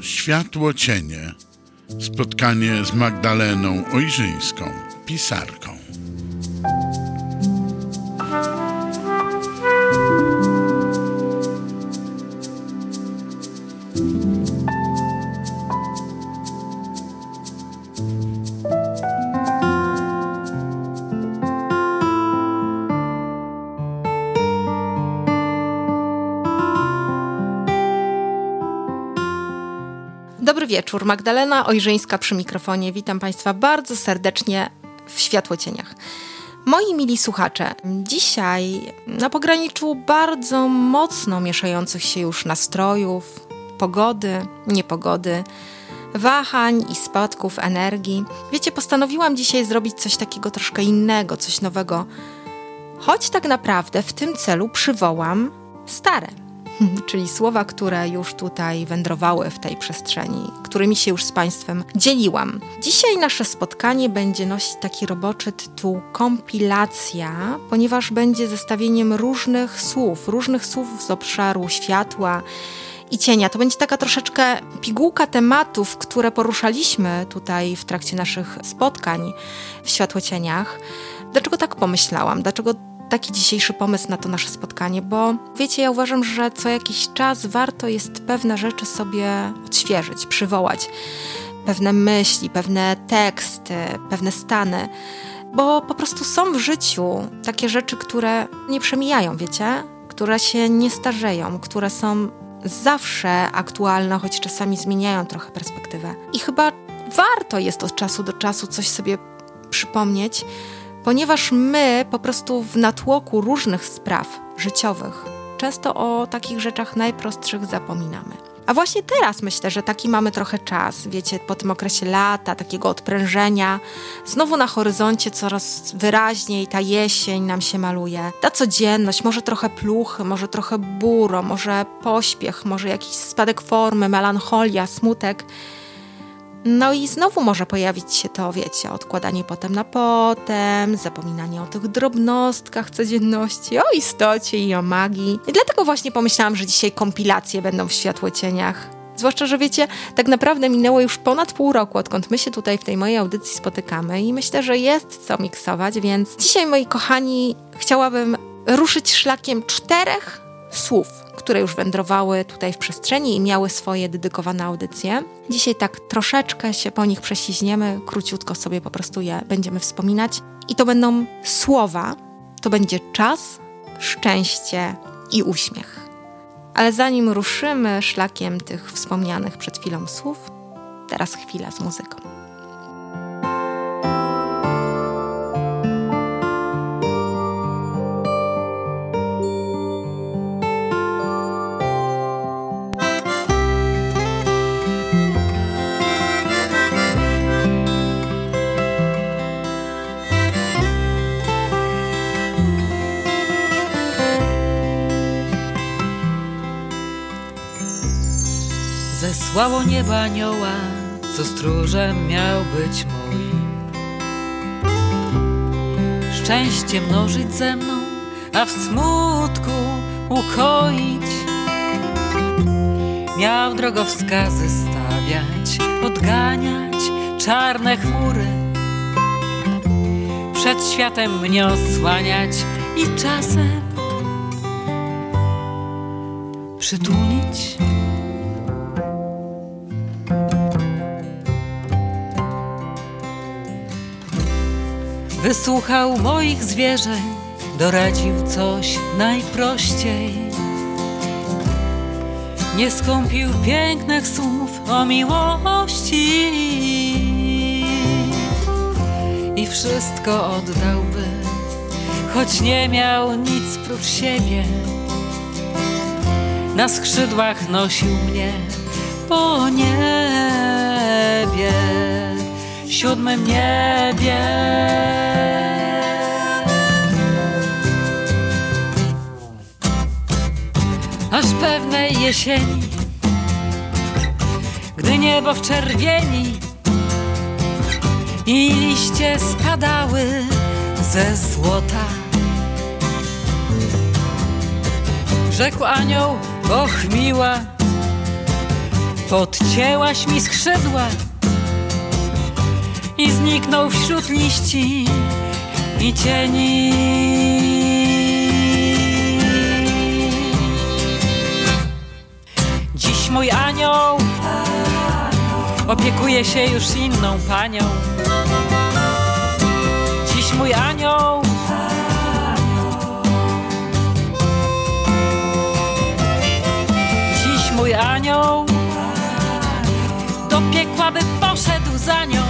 Światło cienie. Spotkanie z Magdaleną Ojrzyńską, pisarką. Wieczór, Magdalena Ojrzyńska przy mikrofonie. Witam Państwa bardzo serdecznie w Światłocieniach. Moi mili słuchacze, dzisiaj na pograniczu bardzo mocno mieszających się już nastrojów, pogody, niepogody, wahań i spadków energii. Wiecie, postanowiłam dzisiaj zrobić coś takiego troszkę innego, coś nowego, choć tak naprawdę w tym celu przywołam stare czyli słowa, które już tutaj wędrowały w tej przestrzeni, którymi się już z Państwem dzieliłam. Dzisiaj nasze spotkanie będzie nosić taki roboczy tytuł kompilacja, ponieważ będzie zestawieniem różnych słów, różnych słów z obszaru światła i cienia. To będzie taka troszeczkę pigułka tematów, które poruszaliśmy tutaj w trakcie naszych spotkań w światłocieniach. Dlaczego tak pomyślałam? Dlaczego taki dzisiejszy pomysł na to nasze spotkanie, bo wiecie, ja uważam, że co jakiś czas warto jest pewne rzeczy sobie odświeżyć, przywołać. Pewne myśli, pewne teksty, pewne stany, bo po prostu są w życiu takie rzeczy, które nie przemijają, wiecie? Które się nie starzeją, które są zawsze aktualne, choć czasami zmieniają trochę perspektywę. I chyba warto jest od czasu do czasu coś sobie przypomnieć, ponieważ my po prostu w natłoku różnych spraw życiowych często o takich rzeczach najprostszych zapominamy. A właśnie teraz myślę, że taki mamy trochę czas, wiecie, po tym okresie lata, takiego odprężenia. Znowu na horyzoncie coraz wyraźniej ta jesień nam się maluje. Ta codzienność, może trochę pluchy, może trochę buro, może pośpiech, może jakiś spadek formy, melancholia, smutek. No i znowu może pojawić się to, wiecie, odkładanie potem na potem, zapominanie o tych drobnostkach codzienności, o istocie i o magii. I dlatego właśnie pomyślałam, że dzisiaj kompilacje będą w światłocieniach. Zwłaszcza, że wiecie, tak naprawdę minęło już ponad pół roku, odkąd my się tutaj w tej mojej audycji spotykamy i myślę, że jest co miksować, więc dzisiaj, moi kochani, chciałabym ruszyć szlakiem czterech słów, które już wędrowały tutaj w przestrzeni i miały swoje dedykowane audycje. Dzisiaj tak troszeczkę się po nich prześliźniemy, króciutko sobie po prostu je będziemy wspominać. I to będą słowa, to będzie czas, szczęście i uśmiech. Ale zanim ruszymy szlakiem tych wspomnianych przed chwilą słów, teraz chwila z muzyką. Zesłało nieba anioła, co stróżem miał być moim. Szczęście mnożyć ze mną, a w smutku ukoić. Miał drogowskazy stawiać, odganiać czarne chmury. Przed światem mnie osłaniać i czasem przytulić. Wysłuchał moich zwierzeń, doradził coś najprościej. Nie skąpił pięknych słów o miłości i wszystko oddałby, choć nie miał nic prócz siebie. Na skrzydłach nosił mnie po niebie siódmym niebie. Aż pewnej jesieni, gdy niebo w czerwieni i liście spadały ze złota, Rzekł anioł, och miła, podcięłaś mi skrzydła i zniknął wśród liści i cieni. Dziś mój anioł opiekuje się już inną panią. Dziś mój anioł Dziś mój anioł do piekła by poszedł za nią.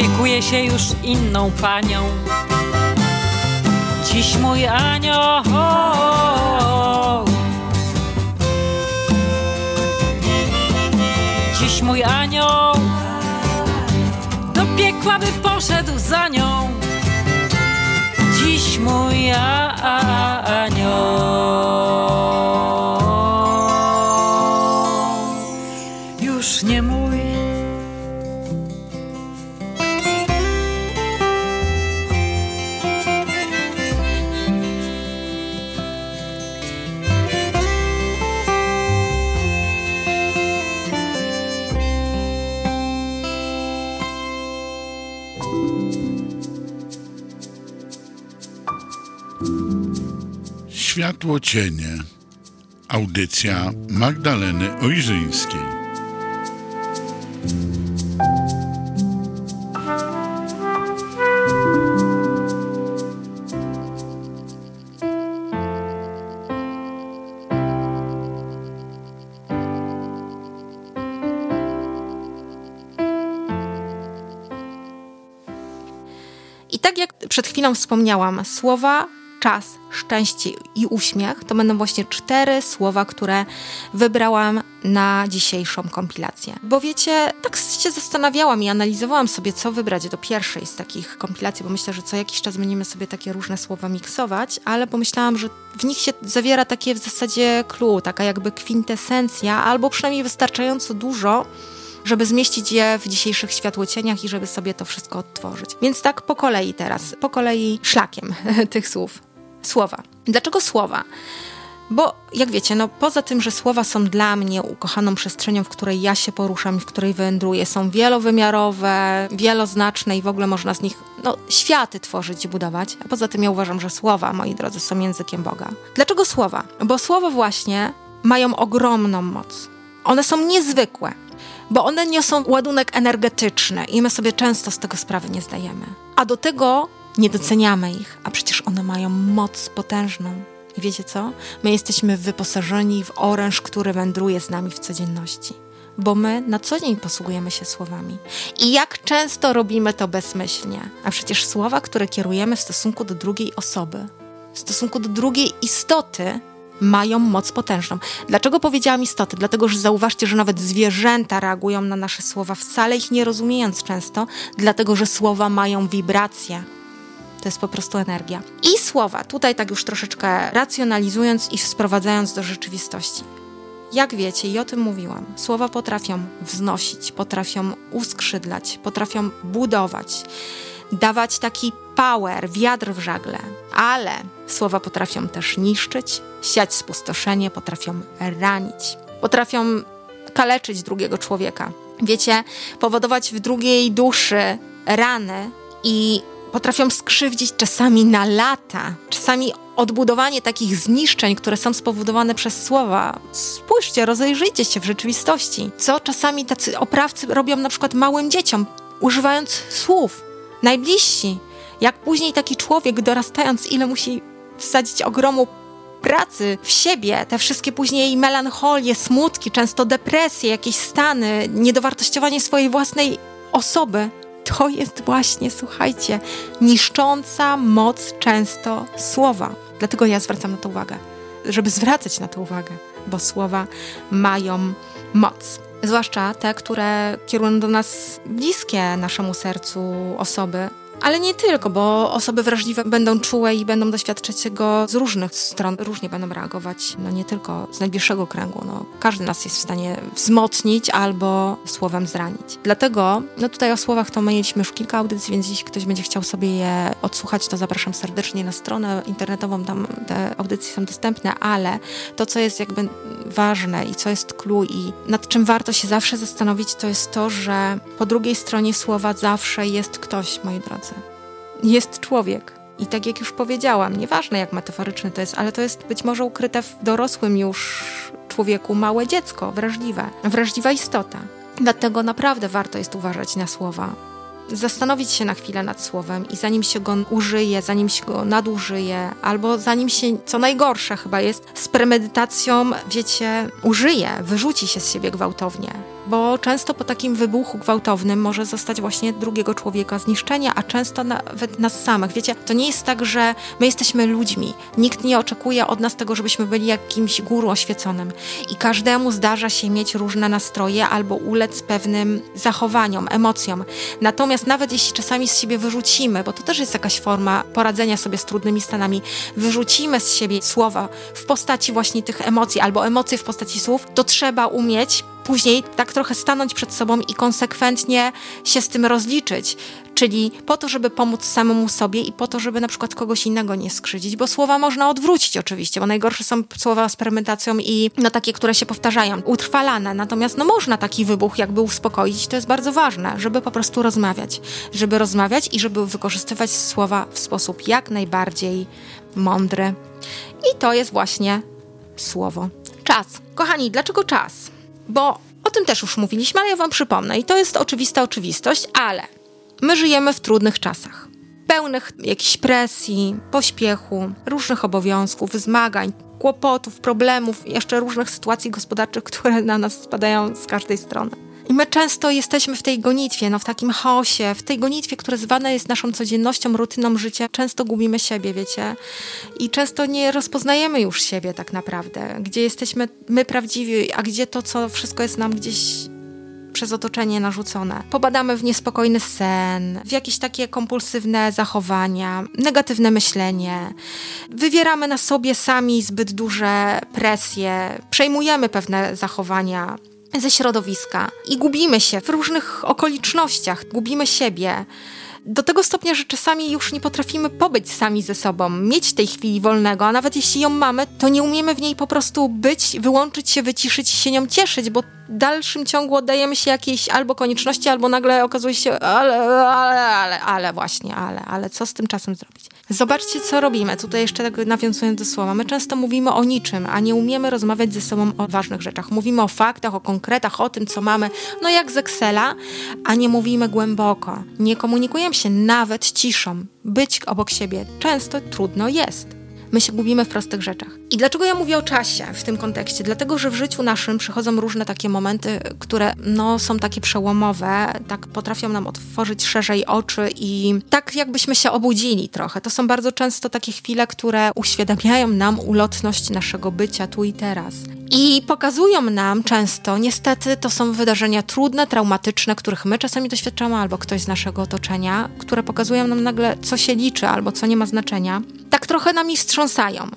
Opiekuje się już inną panią. Dziś mój anioł Dziś mój anioł do piekła by poszedł za nią. Dziś mój anioł Światło cienie. Audycja Magdaleny Ojrzyńskiej. I tak jak przed chwilą wspomniałam, słowa czas, szczęście i uśmiech to będą właśnie cztery słowa, które wybrałam na dzisiejszą kompilację. Bo wiecie, tak się zastanawiałam i analizowałam sobie, co wybrać do pierwszej z takich kompilacji, bo myślę, że co jakiś czas będziemy sobie takie różne słowa miksować, ale pomyślałam, że w nich się zawiera takie w zasadzie clue, taka jakby kwintesencja, albo przynajmniej wystarczająco dużo, żeby zmieścić je w dzisiejszych światłocieniach i żeby sobie to wszystko odtworzyć. Więc tak po kolei teraz, po kolei szlakiem tych słów. Słowa. Dlaczego słowa? Bo jak wiecie, no poza tym, że słowa są dla mnie ukochaną przestrzenią, w której ja się poruszam w której wędruję, są wielowymiarowe, wieloznaczne i w ogóle można z nich no, światy tworzyć i budować. A poza tym ja uważam, że słowa, moi drodzy, są językiem Boga. Dlaczego słowa? Bo słowa właśnie mają ogromną moc. One są niezwykłe, bo one niosą ładunek energetyczny i my sobie często z tego sprawy nie zdajemy. A do tego nie doceniamy ich, a przecież one mają moc potężną. I wiecie co? My jesteśmy wyposażeni w oręż, który wędruje z nami w codzienności. Bo my na co dzień posługujemy się słowami. I jak często robimy to bezmyślnie? A przecież słowa, które kierujemy w stosunku do drugiej osoby, w stosunku do drugiej istoty, mają moc potężną. Dlaczego powiedziałam istoty? Dlatego, że zauważcie, że nawet zwierzęta reagują na nasze słowa, wcale ich nie rozumiejąc często, dlatego, że słowa mają wibracje. To jest po prostu energia. I słowa, tutaj tak już troszeczkę racjonalizując i sprowadzając do rzeczywistości. Jak wiecie, i o tym mówiłam, słowa potrafią wznosić, potrafią uskrzydlać, potrafią budować, dawać taki power, wiatr w żagle, ale słowa potrafią też niszczyć, siać spustoszenie, potrafią ranić, potrafią kaleczyć drugiego człowieka. Wiecie, powodować w drugiej duszy rany i potrafią skrzywdzić czasami na lata. Czasami odbudowanie takich zniszczeń, które są spowodowane przez słowa. Spójrzcie, rozejrzyjcie się w rzeczywistości. Co czasami tacy oprawcy robią na przykład małym dzieciom, używając słów. najbliżsi. Jak później taki człowiek dorastając, ile musi wsadzić ogromu pracy w siebie, te wszystkie później melancholie, smutki, często depresje, jakieś stany, niedowartościowanie swojej własnej osoby. To jest właśnie, słuchajcie, niszcząca moc często słowa. Dlatego ja zwracam na to uwagę, żeby zwracać na to uwagę, bo słowa mają moc. Zwłaszcza te, które kierują do nas bliskie naszemu sercu osoby, ale nie tylko, bo osoby wrażliwe będą czułe i będą doświadczać tego z różnych stron, różnie będą reagować, no nie tylko z najbliższego kręgu. No, każdy nas jest w stanie wzmocnić albo słowem zranić. Dlatego, no tutaj o słowach to mieliśmy już kilka audycji, więc jeśli ktoś będzie chciał sobie je odsłuchać, to zapraszam serdecznie na stronę internetową, tam te audycje są dostępne, ale to, co jest jakby ważne i co jest clue i nad czym warto się zawsze zastanowić, to jest to, że po drugiej stronie słowa zawsze jest ktoś, moi drodzy jest człowiek. I tak jak już powiedziałam, nieważne jak metaforyczne to jest, ale to jest być może ukryte w dorosłym już człowieku małe dziecko, wrażliwe, wrażliwa istota. Dlatego naprawdę warto jest uważać na słowa. Zastanowić się na chwilę nad słowem i zanim się go użyje, zanim się go nadużyje, albo zanim się, co najgorsze chyba jest, z premedytacją, wiecie, użyje, wyrzuci się z siebie gwałtownie bo często po takim wybuchu gwałtownym może zostać właśnie drugiego człowieka zniszczenie, a często nawet nas samych. Wiecie, to nie jest tak, że my jesteśmy ludźmi. Nikt nie oczekuje od nas tego, żebyśmy byli jakimś guru oświeconym. I każdemu zdarza się mieć różne nastroje albo ulec pewnym zachowaniom, emocjom. Natomiast nawet jeśli czasami z siebie wyrzucimy, bo to też jest jakaś forma poradzenia sobie z trudnymi stanami, wyrzucimy z siebie słowa w postaci właśnie tych emocji albo emocje w postaci słów, to trzeba umieć później tak trochę stanąć przed sobą i konsekwentnie się z tym rozliczyć. Czyli po to, żeby pomóc samemu sobie i po to, żeby na przykład kogoś innego nie skrzydzić, bo słowa można odwrócić oczywiście, bo najgorsze są słowa z premedytacją i no takie, które się powtarzają, utrwalane. Natomiast no można taki wybuch jakby uspokoić, to jest bardzo ważne, żeby po prostu rozmawiać. Żeby rozmawiać i żeby wykorzystywać słowa w sposób jak najbardziej mądry. I to jest właśnie słowo. Czas. Kochani, dlaczego czas? Bo o tym też już mówiliśmy, ale ja Wam przypomnę i to jest oczywista oczywistość, ale my żyjemy w trudnych czasach. Pełnych jakiejś presji, pośpiechu, różnych obowiązków, zmagań, kłopotów, problemów, jeszcze różnych sytuacji gospodarczych, które na nas spadają z każdej strony. I my często jesteśmy w tej gonitwie, no w takim chaosie, w tej gonitwie, która zwana jest naszą codziennością, rutyną życia. Często gubimy siebie, wiecie? I często nie rozpoznajemy już siebie tak naprawdę. Gdzie jesteśmy my prawdziwi, a gdzie to, co wszystko jest nam gdzieś przez otoczenie narzucone. Pobadamy w niespokojny sen, w jakieś takie kompulsywne zachowania, negatywne myślenie. Wywieramy na sobie sami zbyt duże presje, przejmujemy pewne zachowania ze środowiska i gubimy się w różnych okolicznościach, gubimy siebie. Do tego stopnia, że czasami już nie potrafimy pobyć sami ze sobą, mieć tej chwili wolnego, a nawet jeśli ją mamy, to nie umiemy w niej po prostu być, wyłączyć się, wyciszyć się nią cieszyć, bo w dalszym ciągu oddajemy się jakiejś albo konieczności, albo nagle okazuje się, ale, ale, ale, ale właśnie, ale, ale co z tym czasem zrobić? Zobaczcie, co robimy. Tutaj jeszcze tak nawiązując do słowa. My często mówimy o niczym, a nie umiemy rozmawiać ze sobą o ważnych rzeczach. Mówimy o faktach, o konkretach, o tym, co mamy, no jak z Excela, a nie mówimy głęboko. Nie komunikujemy się nawet ciszą. Być obok siebie często trudno jest. My się gubimy w prostych rzeczach. I dlaczego ja mówię o czasie w tym kontekście? Dlatego, że w życiu naszym przychodzą różne takie momenty, które no, są takie przełomowe, tak potrafią nam otworzyć szerzej oczy i tak jakbyśmy się obudzili trochę. To są bardzo często takie chwile, które uświadamiają nam ulotność naszego bycia tu i teraz. I pokazują nam często, niestety, to są wydarzenia trudne, traumatyczne, których my czasami doświadczamy, albo ktoś z naszego otoczenia, które pokazują nam nagle, co się liczy, albo co nie ma znaczenia. Tak trochę nami wstrząsają.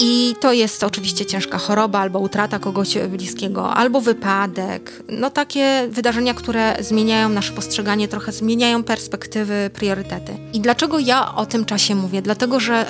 I to jest oczywiście ciężka choroba, albo utrata kogoś bliskiego, albo wypadek. No takie wydarzenia, które zmieniają nasze postrzeganie, trochę zmieniają perspektywy, priorytety. I dlaczego ja o tym czasie mówię? Dlatego, że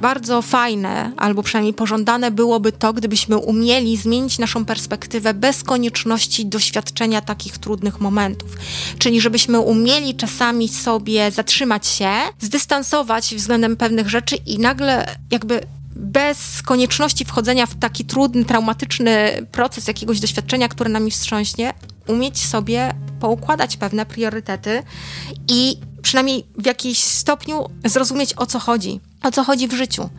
bardzo fajne, albo przynajmniej pożądane byłoby to, gdybyśmy umieli zmienić naszą perspektywę bez konieczności doświadczenia takich trudnych momentów. Czyli żebyśmy umieli czasami sobie zatrzymać się, zdystansować względem pewnych rzeczy i nagle jakby bez konieczności wchodzenia w taki trudny, traumatyczny proces jakiegoś doświadczenia, które nami wstrząśnie, umieć sobie poukładać pewne priorytety i przynajmniej w jakimś stopniu zrozumieć o co chodzi, o co chodzi w życiu.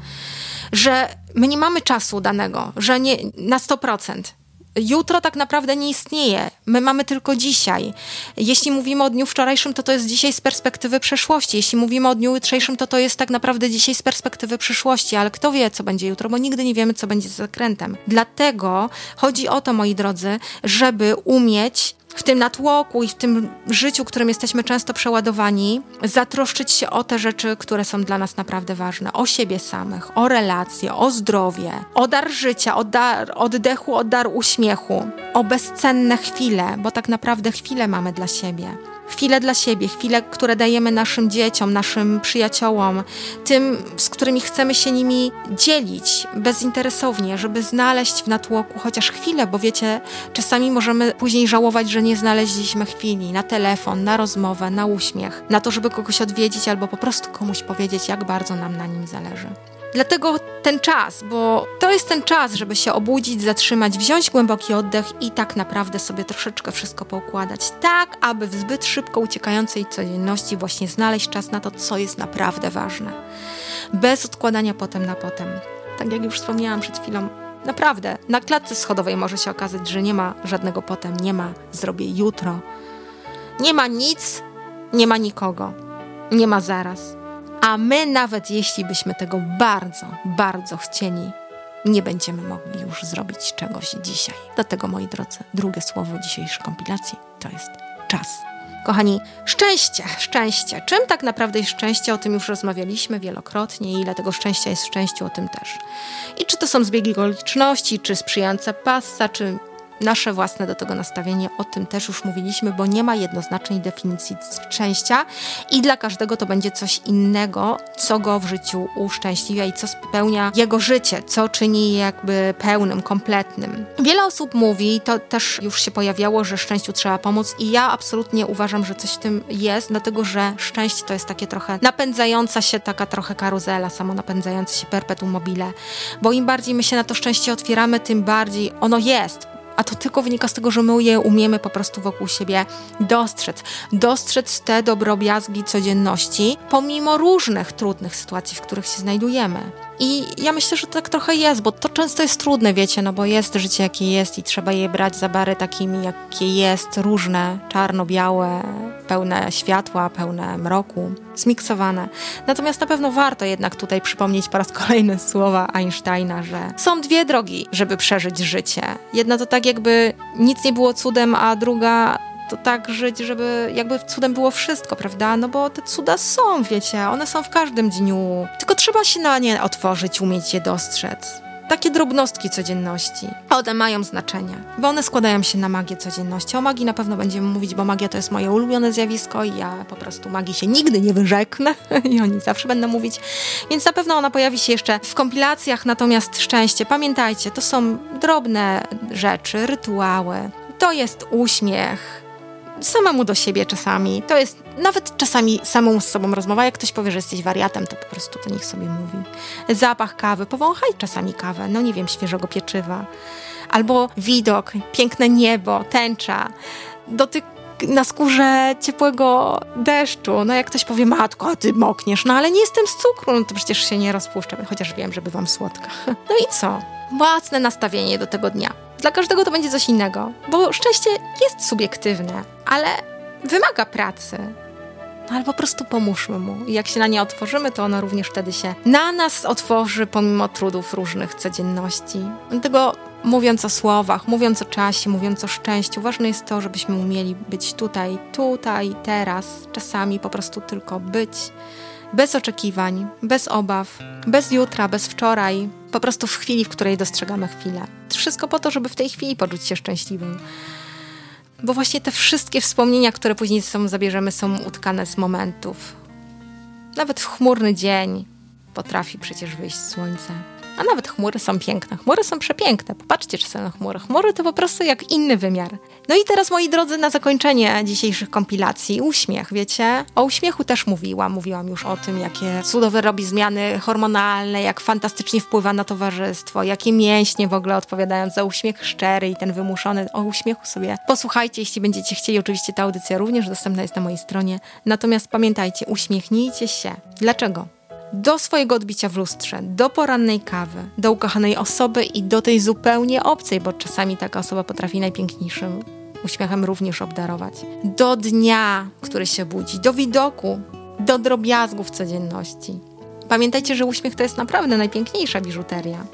Że my nie mamy czasu danego, że nie na 100%. Jutro tak naprawdę nie istnieje. My mamy tylko dzisiaj. Jeśli mówimy o dniu wczorajszym, to to jest dzisiaj z perspektywy przeszłości. Jeśli mówimy o dniu jutrzejszym, to to jest tak naprawdę dzisiaj z perspektywy przyszłości. Ale kto wie, co będzie jutro, bo nigdy nie wiemy, co będzie z zakrętem. Dlatego chodzi o to, moi drodzy, żeby umieć w tym natłoku i w tym życiu, którym jesteśmy często przeładowani, zatroszczyć się o te rzeczy, które są dla nas naprawdę ważne. O siebie samych, o relacje, o zdrowie, o dar życia, o dar oddechu, o dar uśmiechu, o bezcenne chwile, bo tak naprawdę chwile mamy dla siebie chwile dla siebie, chwile, które dajemy naszym dzieciom, naszym przyjaciołom, tym, z którymi chcemy się nimi dzielić bezinteresownie, żeby znaleźć w natłoku chociaż chwilę, bo wiecie, czasami możemy później żałować, że nie znaleźliśmy chwili na telefon, na rozmowę, na uśmiech, na to, żeby kogoś odwiedzić albo po prostu komuś powiedzieć, jak bardzo nam na nim zależy. Dlatego ten czas, bo to jest ten czas, żeby się obudzić, zatrzymać, wziąć głęboki oddech i tak naprawdę sobie troszeczkę wszystko poukładać, tak aby w zbyt szybko uciekającej codzienności właśnie znaleźć czas na to, co jest naprawdę ważne. Bez odkładania potem na potem. Tak jak już wspomniałam przed chwilą, naprawdę na klatce schodowej może się okazać, że nie ma żadnego potem, nie ma zrobię jutro. Nie ma nic, nie ma nikogo, nie ma zaraz. A my, nawet jeśli byśmy tego bardzo, bardzo chcieli, nie będziemy mogli już zrobić czegoś dzisiaj. Dlatego, moi drodzy, drugie słowo dzisiejszej kompilacji to jest czas. Kochani, szczęście, szczęście. Czym tak naprawdę jest szczęście? O tym już rozmawialiśmy wielokrotnie. Ile tego szczęścia jest w szczęściu, o tym też. I czy to są zbiegi okoliczności, czy sprzyjająca passa, czy nasze własne do tego nastawienie, o tym też już mówiliśmy, bo nie ma jednoznacznej definicji szczęścia i dla każdego to będzie coś innego, co go w życiu uszczęśliwia i co spełnia jego życie, co czyni je jakby pełnym, kompletnym. Wiele osób mówi, to też już się pojawiało, że szczęściu trzeba pomóc i ja absolutnie uważam, że coś w tym jest, dlatego że szczęście to jest takie trochę napędzająca się, taka trochę karuzela, samo napędzająca się perpetuum mobile, bo im bardziej my się na to szczęście otwieramy, tym bardziej ono jest a to tylko wynika z tego, że my je umiemy po prostu wokół siebie dostrzec. Dostrzec te dobrobiazgi codzienności, pomimo różnych trudnych sytuacji, w których się znajdujemy. I ja myślę, że tak trochę jest, bo to często jest trudne, wiecie, no bo jest życie jakie jest i trzeba je brać za bary takimi, jakie jest, różne, czarno-białe, pełne światła, pełne mroku, zmiksowane. Natomiast na pewno warto jednak tutaj przypomnieć po raz kolejny słowa Einsteina, że są dwie drogi, żeby przeżyć życie. Jedna to tak jakby nic nie było cudem, a druga to tak żyć, żeby jakby cudem było wszystko, prawda? No bo te cuda są, wiecie, one są w każdym dniu. Tylko trzeba się na nie otworzyć, umieć je dostrzec. Takie drobnostki codzienności. One mają znaczenie, bo one składają się na magię codzienności. O magii na pewno będziemy mówić, bo magia to jest moje ulubione zjawisko i ja po prostu magii się nigdy nie wyrzeknę i o niej zawsze będę mówić. Więc na pewno ona pojawi się jeszcze w kompilacjach, natomiast szczęście, pamiętajcie, to są drobne rzeczy, rytuały. To jest uśmiech, samemu do siebie czasami. To jest nawet czasami samą z sobą rozmowa. Jak ktoś powie, że jesteś wariatem, to po prostu to niech sobie mówi. Zapach kawy, powąchaj czasami kawę, no nie wiem, świeżego pieczywa. Albo widok, piękne niebo, tęcza, dotyk na skórze ciepłego deszczu. No jak ktoś powie, matko, a ty mokniesz, no ale nie jestem z cukru, no to przecież się nie rozpuszczę, chociaż wiem, że bywam słodka. No i co? Własne nastawienie do tego dnia. Dla każdego to będzie coś innego, bo szczęście jest subiektywne, ale wymaga pracy. No, ale po prostu pomóżmy mu. I jak się na nie otworzymy, to ono również wtedy się na nas otworzy, pomimo trudów różnych codzienności. Dlatego mówiąc o słowach, mówiąc o czasie, mówiąc o szczęściu, ważne jest to, żebyśmy umieli być tutaj, tutaj, teraz, czasami po prostu tylko być, bez oczekiwań, bez obaw, bez jutra, bez wczoraj, po prostu w chwili, w której dostrzegamy chwilę. Wszystko po to, żeby w tej chwili poczuć się szczęśliwym. Bo właśnie te wszystkie wspomnienia, które później ze sobą zabierzemy, są utkane z momentów. Nawet w chmurny dzień potrafi przecież wyjść słońce. A nawet chmury są piękne. Chmury są przepiękne. Popatrzcie czasem na chmury. Chmury to po prostu jak inny wymiar. No i teraz, moi drodzy, na zakończenie dzisiejszych kompilacji uśmiech, wiecie? O uśmiechu też mówiłam. Mówiłam już o tym, jakie cudowne robi zmiany hormonalne, jak fantastycznie wpływa na towarzystwo, jakie mięśnie w ogóle odpowiadają za uśmiech szczery i ten wymuszony. O uśmiechu sobie posłuchajcie, jeśli będziecie chcieli. Oczywiście ta audycja również dostępna jest na mojej stronie. Natomiast pamiętajcie, uśmiechnijcie się. Dlaczego? Do swojego odbicia w lustrze, do porannej kawy, do ukochanej osoby i do tej zupełnie obcej, bo czasami taka osoba potrafi najpiękniejszym uśmiechem również obdarować. Do dnia, który się budzi, do widoku, do drobiazgów codzienności. Pamiętajcie, że uśmiech to jest naprawdę najpiękniejsza biżuteria.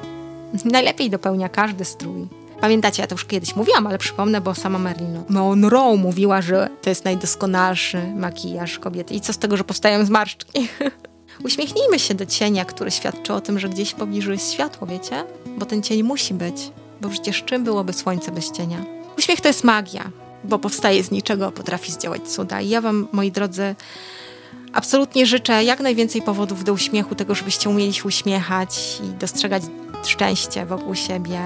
Najlepiej dopełnia każdy strój. Pamiętacie, ja to już kiedyś mówiłam, ale przypomnę, bo sama Marilyn Monroe mówiła, że to jest najdoskonalszy makijaż kobiety. I co z tego, że powstają zmarszczki? Uśmiechnijmy się do cienia, który świadczy o tym, że gdzieś w pobliżu jest światło, wiecie? Bo ten cień musi być, bo przecież czym byłoby słońce bez cienia? Uśmiech to jest magia, bo powstaje z niczego, potrafi zdziałać cuda. I ja wam, moi drodzy, absolutnie życzę jak najwięcej powodów do uśmiechu, tego, żebyście umieli się uśmiechać i dostrzegać szczęście wokół siebie.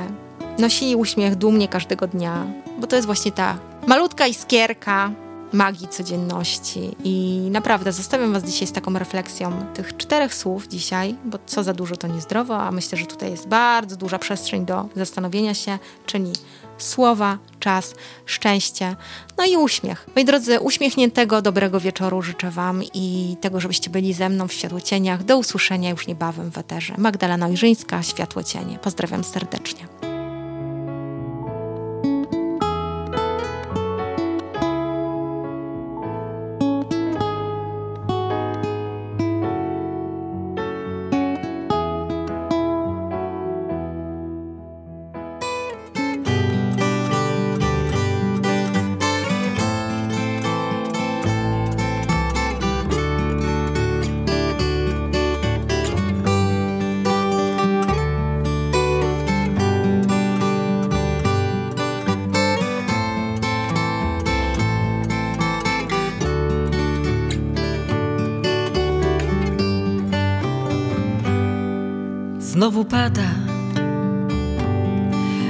Nosili uśmiech dumnie każdego dnia, bo to jest właśnie ta malutka iskierka, magii codzienności. I naprawdę zostawiam Was dzisiaj z taką refleksją tych czterech słów dzisiaj, bo co za dużo to niezdrowo, a myślę, że tutaj jest bardzo duża przestrzeń do zastanowienia się, czyli słowa, czas, szczęście, no i uśmiech. Moi drodzy, uśmiechniętego, dobrego wieczoru życzę Wam i tego, żebyście byli ze mną w Światłocieniach. Do usłyszenia już niebawem w eterze. Magdalena Ojrzyńska, Światłocienie. Pozdrawiam serdecznie. Znowu pada,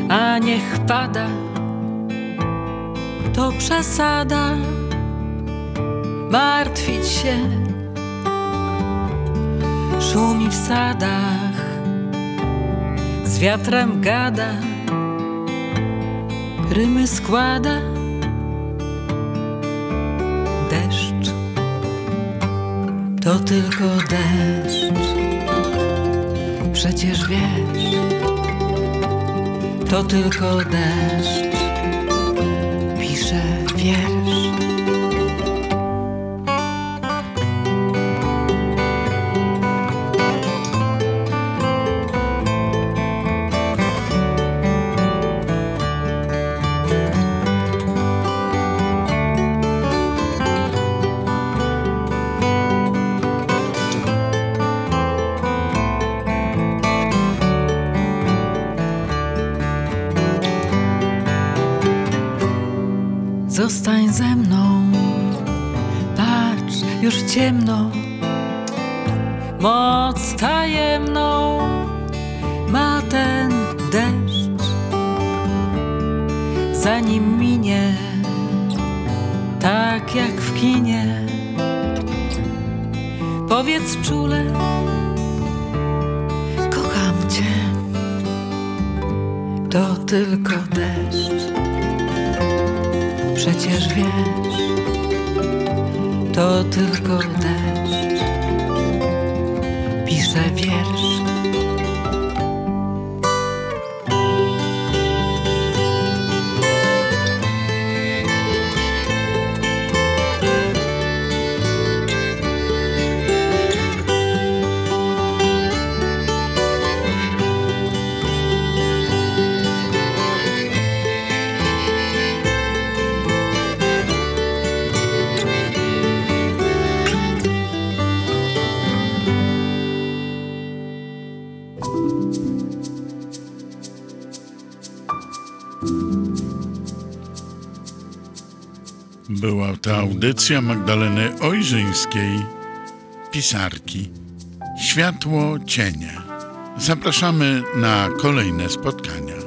a niech pada, to przesada. Martwić się, szumi w sadach, z wiatrem gada, rymy składa. Deszcz, to tylko deszcz. Przecież wiesz, to tylko deszcz pisze wiersz. Powiedz czule, kocham cię. To tylko deszcz. Przecież wiesz, to tylko deszcz pisze wiersz. Była to audycja Magdaleny Ojrzyńskiej, pisarki. Światło cienie. Zapraszamy na kolejne spotkania.